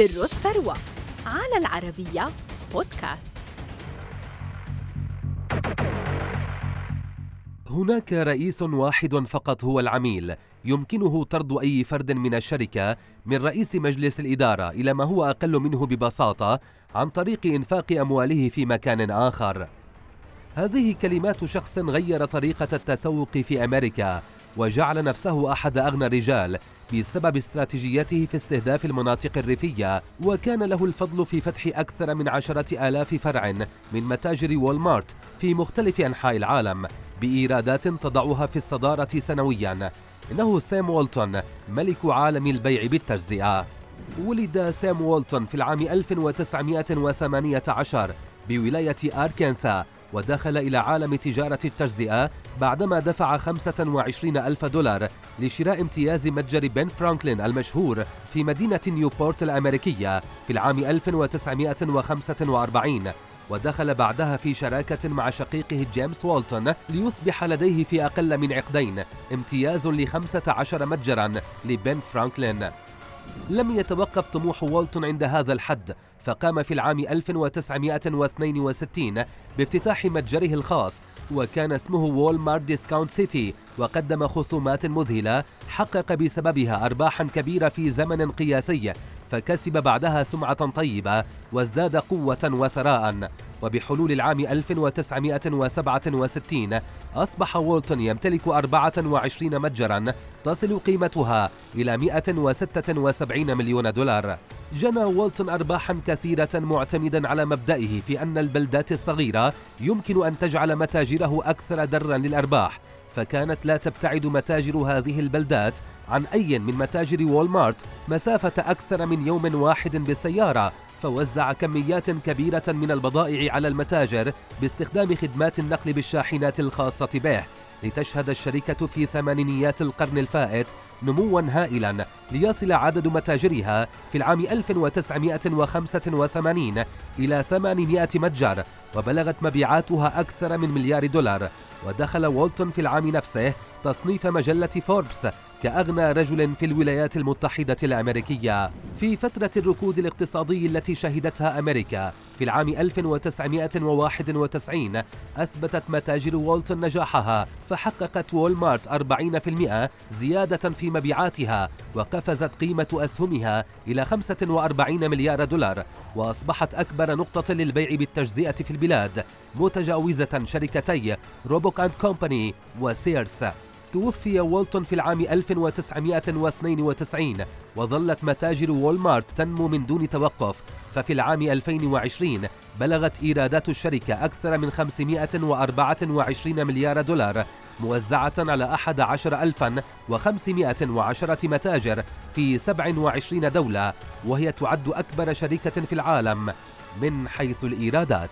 سر الثروة على العربية بودكاست. هناك رئيس واحد فقط هو العميل. يمكنه طرد أي فرد من الشركة من رئيس مجلس الإدارة إلى ما هو أقل منه ببساطة عن طريق إنفاق أمواله في مكان آخر. هذه كلمات شخص غير طريقة التسوق في أمريكا وجعل نفسه أحد أغنى الرجال بسبب استراتيجيته في استهداف المناطق الريفية وكان له الفضل في فتح أكثر من عشرة آلاف فرع من متاجر وولمارت في مختلف أنحاء العالم بإيرادات تضعها في الصدارة سنويا. إنه سام وولتون ملك عالم البيع بالتجزئة. ولد سام وولتون في العام 1918 بولاية أركنسا ودخل إلى عالم تجارة التجزئة بعدما دفع 25 ألف دولار لشراء امتياز متجر بن فرانكلين المشهور في مدينة نيوبورت الأمريكية في العام 1945 ودخل بعدها في شراكة مع شقيقه جيمس والتون ليصبح لديه في أقل من عقدين امتياز لخمسة عشر متجرا لبن فرانكلين. لم يتوقف طموح والتون عند هذا الحد فقام في العام 1962 بافتتاح متجره الخاص وكان اسمه وول مارت ديسكاونت سيتي وقدم خصومات مذهلة حقق بسببها أرباحا كبيرة في زمن قياسي فكسب بعدها سمعة طيبة وازداد قوة وثراء. وبحلول العام 1967 أصبح وولتون يمتلك 24 متجرا تصل قيمتها إلى 176 مليون دولار. جنى وولتون أرباحا كثيرة معتمدا على مبدئه في أن البلدات الصغيرة يمكن أن تجعل متاجره أكثر درا للأرباح فكانت لا تبتعد متاجر هذه البلدات عن أي من متاجر وولمارت مسافة أكثر من يوم واحد بالسيارة فوزع كميات كبيرة من البضائع على المتاجر باستخدام خدمات النقل بالشاحنات الخاصة به لتشهد الشركة في ثمانينيات القرن الفائت نموا هائلا ليصل عدد متاجرها في العام 1985 إلى 800 متجر وبلغت مبيعاتها أكثر من مليار دولار ودخل وولتون في العام نفسه تصنيف مجلة فوربس كأغنى رجل في الولايات المتحدة الأمريكية في فترة الركود الاقتصادي التي شهدتها أمريكا في العام 1991 أثبتت متاجر وولتون نجاحها فحققت وولمارت 40% زيادة في مبيعاتها وقفزت قيمة أسهمها إلى 45 مليار دولار وأصبحت أكبر نقطة للبيع بالتجزئة في البلاد متجاوزة شركتي روبوك أند كومباني وسيرس. توفي وولتون في العام 1992 وظلت متاجر وولمارت تنمو من دون توقف. ففي العام 2020 بلغت إيرادات الشركة أكثر من 524 مليار دولار موزعة على 11510 متاجر في 27 دولة وهي تعد أكبر شركة في العالم من حيث الإيرادات.